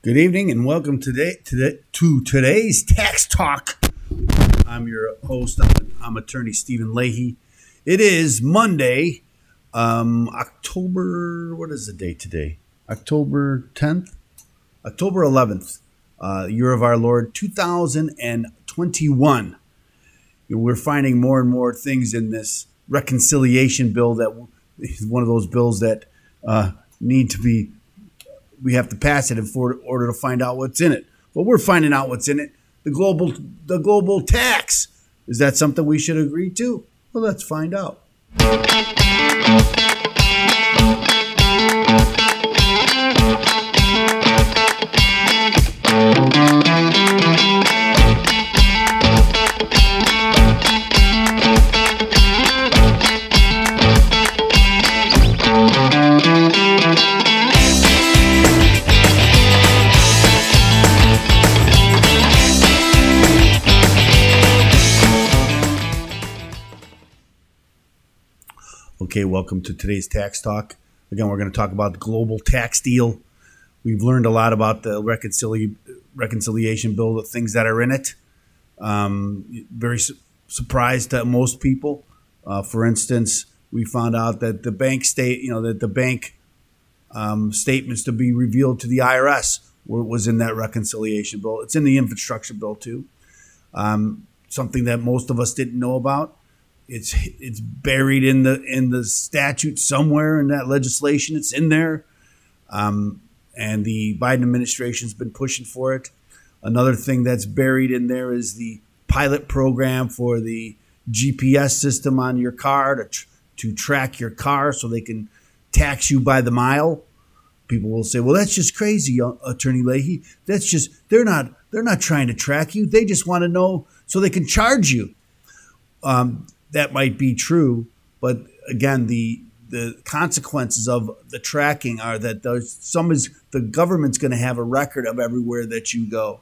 Good evening and welcome today, to today's Tax Talk. I'm your host. I'm, I'm attorney Stephen Leahy. It is Monday, um, October. What is the date today? October 10th, October 11th, uh, year of our Lord 2021. We're finding more and more things in this reconciliation bill that is one of those bills that uh, need to be we have to pass it in order to find out what's in it. But we're finding out what's in it. The global the global tax is that something we should agree to? Well, let's find out. Okay, welcome to today's tax talk. Again, we're going to talk about the global tax deal. We've learned a lot about the reconcili- reconciliation bill, the things that are in it. Um, very su- surprised to most people. Uh, for instance, we found out that the bank state, you know, that the bank um, statements to be revealed to the IRS were, was in that reconciliation bill. It's in the infrastructure bill too. Um, something that most of us didn't know about. It's it's buried in the in the statute somewhere in that legislation. It's in there, um, and the Biden administration's been pushing for it. Another thing that's buried in there is the pilot program for the GPS system on your car to tr- to track your car, so they can tax you by the mile. People will say, "Well, that's just crazy, uh, Attorney Leahy. That's just they're not they're not trying to track you. They just want to know so they can charge you." Um, that might be true, but again, the the consequences of the tracking are that there's some is the government's going to have a record of everywhere that you go,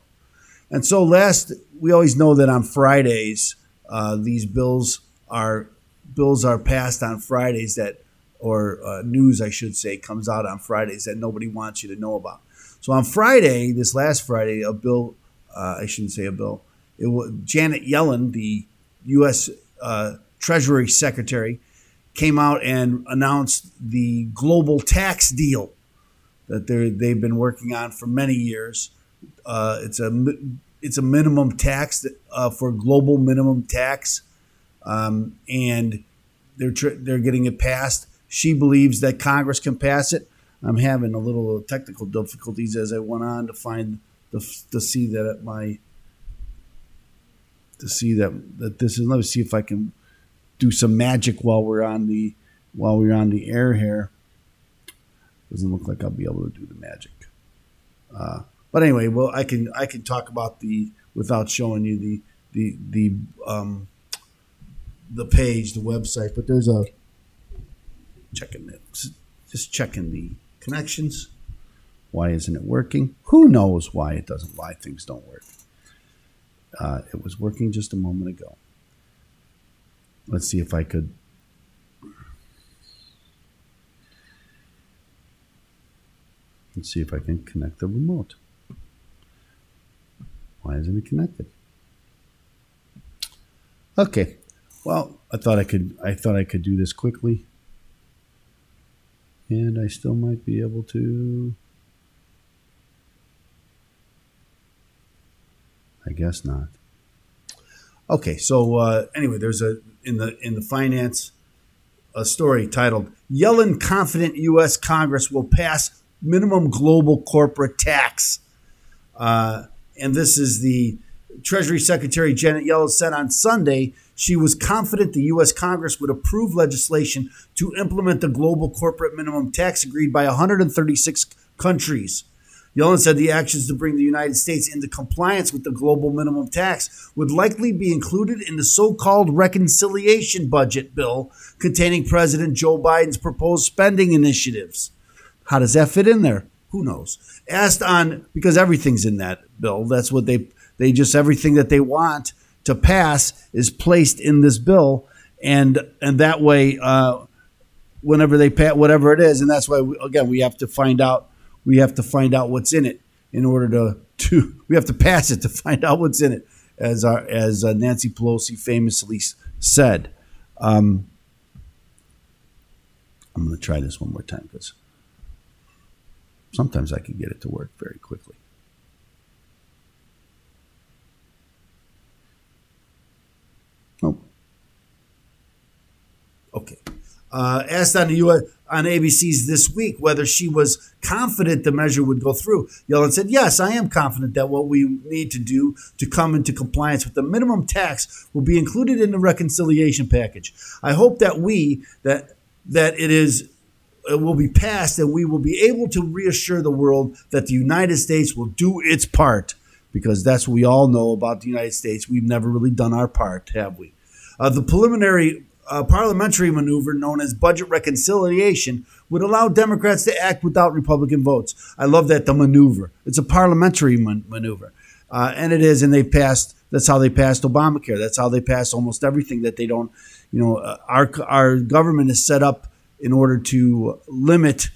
and so last we always know that on Fridays uh, these bills are bills are passed on Fridays that or uh, news I should say comes out on Fridays that nobody wants you to know about. So on Friday, this last Friday, a bill uh, I shouldn't say a bill. It was Janet Yellen, the U.S uh, Treasury Secretary, came out and announced the global tax deal that they've been working on for many years. Uh, it's a it's a minimum tax uh, for global minimum tax, um, and they're tr- they're getting it passed. She believes that Congress can pass it. I'm having a little technical difficulties as I went on to find the, to see that at my to see that that this is. Let me see if I can do some magic while we're on the while we're on the air here. Doesn't look like I'll be able to do the magic. Uh, but anyway, well, I can I can talk about the without showing you the the the um, the page, the website. But there's a checking it, just checking the connections. Why isn't it working? Who knows why it doesn't? Why things don't work? Uh, it was working just a moment ago. Let's see if I could. Let's see if I can connect the remote. Why isn't it connected? Okay. Well, I thought I could I thought I could do this quickly. And I still might be able to I guess not. Okay, so uh, anyway, there's a in the in the finance a story titled "Yellen confident U.S. Congress will pass minimum global corporate tax," uh, and this is the Treasury Secretary Janet Yellen said on Sunday she was confident the U.S. Congress would approve legislation to implement the global corporate minimum tax agreed by 136 countries. Yellen said the actions to bring the United States into compliance with the global minimum tax would likely be included in the so called reconciliation budget bill containing President Joe Biden's proposed spending initiatives. How does that fit in there? Who knows? Asked on, because everything's in that bill. That's what they, they just, everything that they want to pass is placed in this bill. And, and that way, uh, whenever they pass, whatever it is, and that's why, we, again, we have to find out we have to find out what's in it. in order to to we have to pass it to find out what's in it, as our as uh, Nancy Pelosi famously said. Um, I'm going to try this one more time because sometimes I can get it to work very quickly. Oh. Okay. Uh, asked on the U.S. on ABC's this week whether she was confident the measure would go through. Yellen said, "Yes, I am confident that what we need to do to come into compliance with the minimum tax will be included in the reconciliation package. I hope that we that that it is it will be passed and we will be able to reassure the world that the United States will do its part because that's what we all know about the United States. We've never really done our part, have we? Uh, the preliminary uh, parliamentary maneuver known as budget reconciliation would allow Democrats to act without Republican votes. I love that the maneuver. It's a parliamentary man- maneuver, uh, and it is. And they passed. That's how they passed Obamacare. That's how they passed almost everything that they don't. You know, uh, our our government is set up in order to limit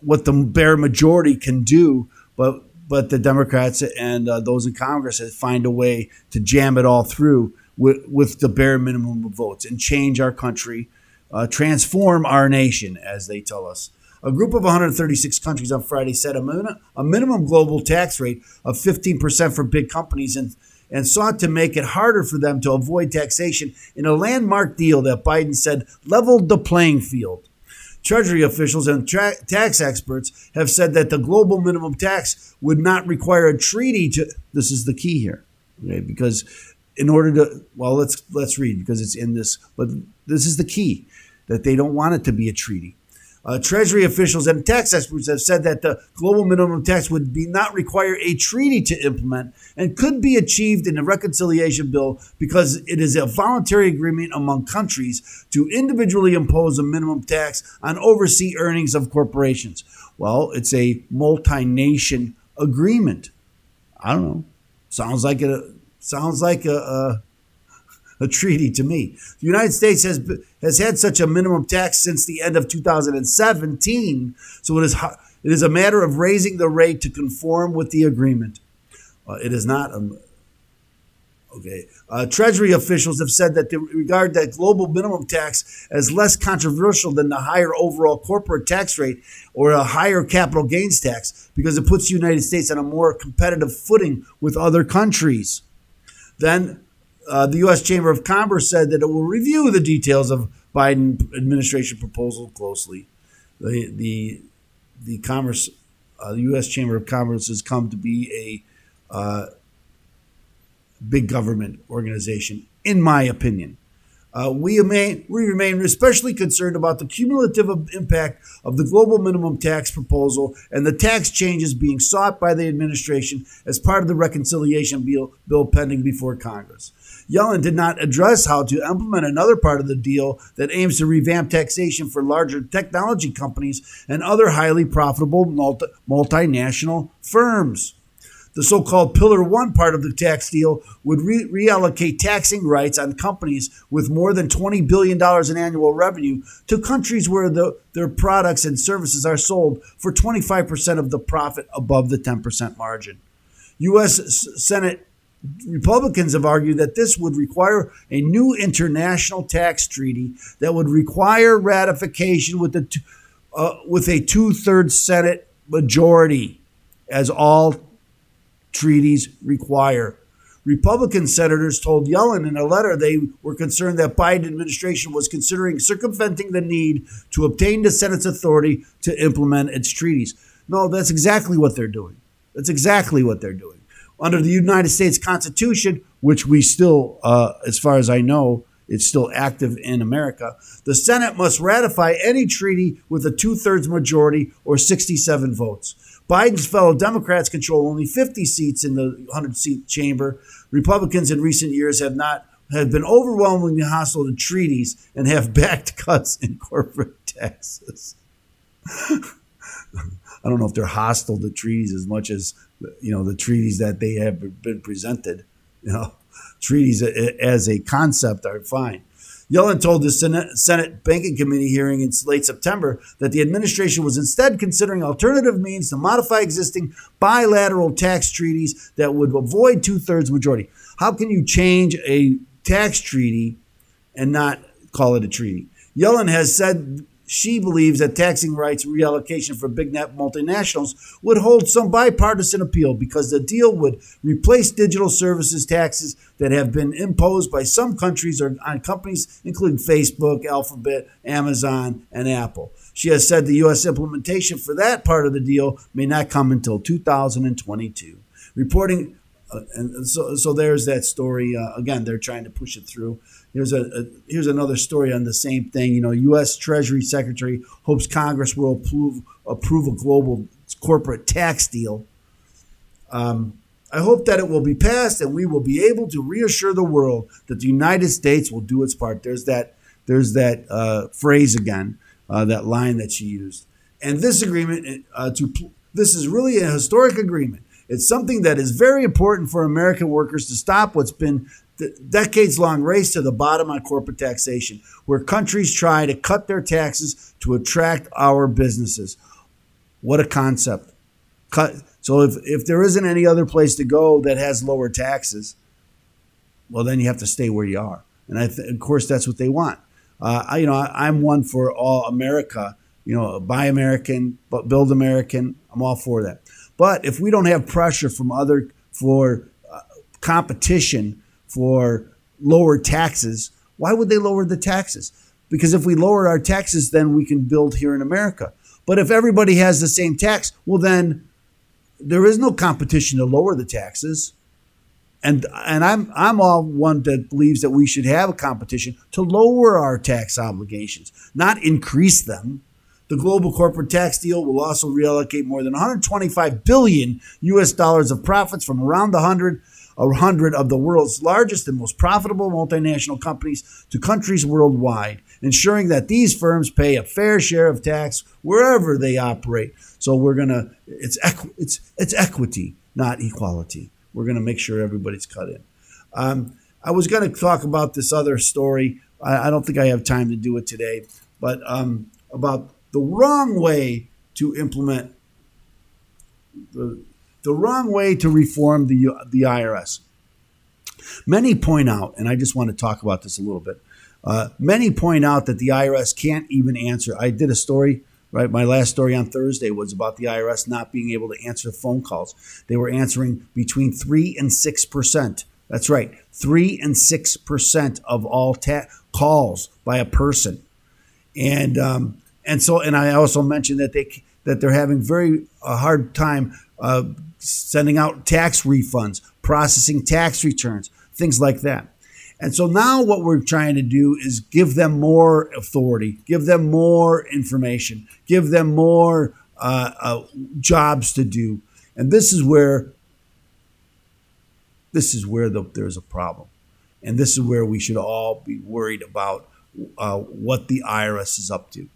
what the bare majority can do, but but the Democrats and uh, those in Congress find a way to jam it all through with, with the bare minimum of votes and change our country, uh, transform our nation, as they tell us. A group of 136 countries on Friday set a, min- a minimum global tax rate of 15% for big companies and, and sought to make it harder for them to avoid taxation in a landmark deal that Biden said leveled the playing field. Treasury officials and tra- tax experts have said that the global minimum tax would not require a treaty to. This is the key here, okay? Because in order to well let's let's read because it's in this but this is the key that they don't want it to be a treaty. Uh, treasury officials and tax experts have said that the global minimum tax would be not require a treaty to implement and could be achieved in a reconciliation bill because it is a voluntary agreement among countries to individually impose a minimum tax on overseas earnings of corporations. Well it's a multi-nation agreement. I don't know. Sounds like a Sounds like a, a, a treaty to me. The United States has has had such a minimum tax since the end of 2017, so it is it is a matter of raising the rate to conform with the agreement. Uh, it is not a, Okay. Uh, Treasury officials have said that they regard that global minimum tax as less controversial than the higher overall corporate tax rate or a higher capital gains tax because it puts the United States on a more competitive footing with other countries. Then uh, the U.S. Chamber of Commerce said that it will review the details of Biden administration proposal closely. The the the Commerce, uh, the U.S. Chamber of Commerce has come to be a uh, big government organization, in my opinion. Uh, we, remain, we remain especially concerned about the cumulative impact of the global minimum tax proposal and the tax changes being sought by the administration as part of the reconciliation bill, bill pending before Congress. Yellen did not address how to implement another part of the deal that aims to revamp taxation for larger technology companies and other highly profitable multi- multinational firms. The so called Pillar 1 part of the tax deal would re- reallocate taxing rights on companies with more than $20 billion in annual revenue to countries where the, their products and services are sold for 25% of the profit above the 10% margin. U.S. Senate Republicans have argued that this would require a new international tax treaty that would require ratification with, the, uh, with a two thirds Senate majority, as all treaties require. Republican senators told Yellen in a letter they were concerned that Biden administration was considering circumventing the need to obtain the Senate's authority to implement its treaties. No, that's exactly what they're doing. That's exactly what they're doing. Under the United States Constitution, which we still, uh, as far as I know, it's still active in America, the Senate must ratify any treaty with a two thirds majority or 67 votes. Biden's fellow Democrats control only 50 seats in the 100 seat chamber. Republicans in recent years have not have been overwhelmingly hostile to treaties and have backed cuts in corporate taxes. I don't know if they're hostile to treaties as much as you know the treaties that they have been presented. You know, treaties as a concept are fine. Yellen told the Senate, Banking Committee hearing in late September that the administration was instead considering alternative means to modify existing bilateral tax treaties that would avoid two thirds majority. How can you change a tax treaty and not call it a treaty? Yellen has said she believes that taxing rights reallocation for big net multinationals would hold some bipartisan appeal because the deal would replace digital services taxes that have been imposed by some countries or on companies including Facebook, Alphabet, Amazon, and Apple. She has said the U.S. implementation for that part of the deal may not come until 2022. Reporting and so, so there's that story. Uh, again, they're trying to push it through. Here's a, a, here's another story on the same thing. You know, U.S. Treasury Secretary hopes Congress will approve approve a global corporate tax deal. Um, I hope that it will be passed and we will be able to reassure the world that the United States will do its part. There's that there's that uh, phrase again, uh, that line that she used. And this agreement uh, to this is really a historic agreement. It's something that is very important for American workers to stop what's been the decades long race to the bottom on corporate taxation, where countries try to cut their taxes to attract our businesses. What a concept. Cut. So if, if there isn't any other place to go that has lower taxes, well, then you have to stay where you are. And th- of course, that's what they want. Uh, I, you know, I, I'm one for all America. You know, buy American, but build American. I'm all for that. But if we don't have pressure from other for uh, competition for lower taxes, why would they lower the taxes? Because if we lower our taxes, then we can build here in America. But if everybody has the same tax, well, then there is no competition to lower the taxes. And and I'm I'm all one that believes that we should have a competition to lower our tax obligations, not increase them. The global corporate tax deal will also reallocate more than 125 billion US dollars of profits from around the 100 100 of the world's largest and most profitable multinational companies to countries worldwide, ensuring that these firms pay a fair share of tax wherever they operate. So we're going to it's equ- it's it's equity, not equality. We're going to make sure everybody's cut in. Um, I was going to talk about this other story. I, I, don't think I have time to do it today, but um, about the wrong way to implement the the wrong way to reform the, the IRS. Many point out, and I just want to talk about this a little bit. Uh, many point out that the IRS can't even answer. I did a story, right? My last story on Thursday was about the IRS not being able to answer phone calls. They were answering between 3 and 6%. That's right, 3 and 6% of all ta- calls by a person. And, um, and so, and I also mentioned that they, that they're having very a hard time uh, sending out tax refunds, processing tax returns, things like that. And so now what we're trying to do is give them more authority, give them more information, give them more uh, uh, jobs to do. And this is where this is where the, there's a problem, and this is where we should all be worried about uh, what the IRS is up to.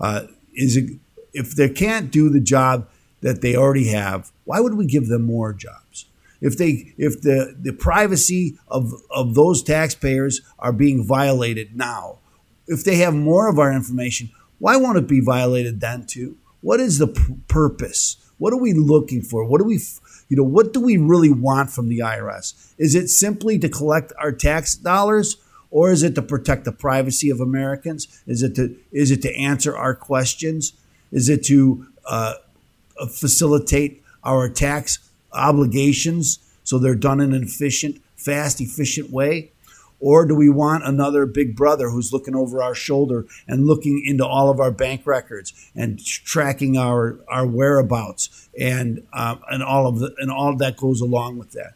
Uh, is it, if they can't do the job that they already have, why would we give them more jobs? If they if the, the privacy of, of those taxpayers are being violated now, if they have more of our information, why won't it be violated then too? What is the p- purpose? What are we looking for? What do we you know, what do we really want from the IRS? Is it simply to collect our tax dollars or is it to protect the privacy of Americans? Is it to is it to answer our questions? Is it to uh, facilitate our tax obligations so they're done in an efficient, fast, efficient way? Or do we want another big brother who's looking over our shoulder and looking into all of our bank records and tracking our, our whereabouts and uh, and all of the and all that goes along with that?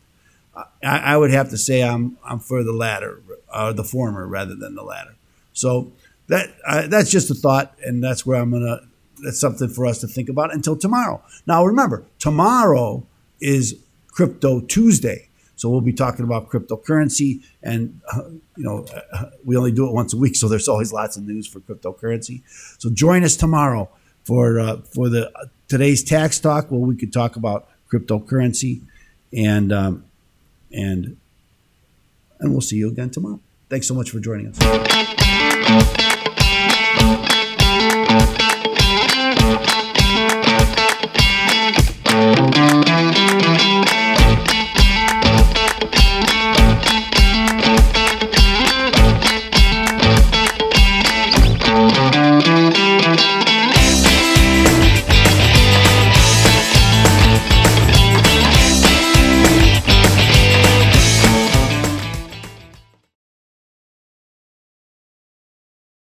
I, I would have to say I'm I'm for the latter, or the former rather than the latter. So that uh, that's just a thought, and that's where I'm gonna that's something for us to think about until tomorrow. Now, remember, tomorrow is Crypto Tuesday. So we'll be talking about cryptocurrency, and uh, you know uh, we only do it once a week, so there's always lots of news for cryptocurrency. So join us tomorrow for uh, for the uh, today's tax talk, where we could talk about cryptocurrency, and um, and and we'll see you again tomorrow. Thanks so much for joining us.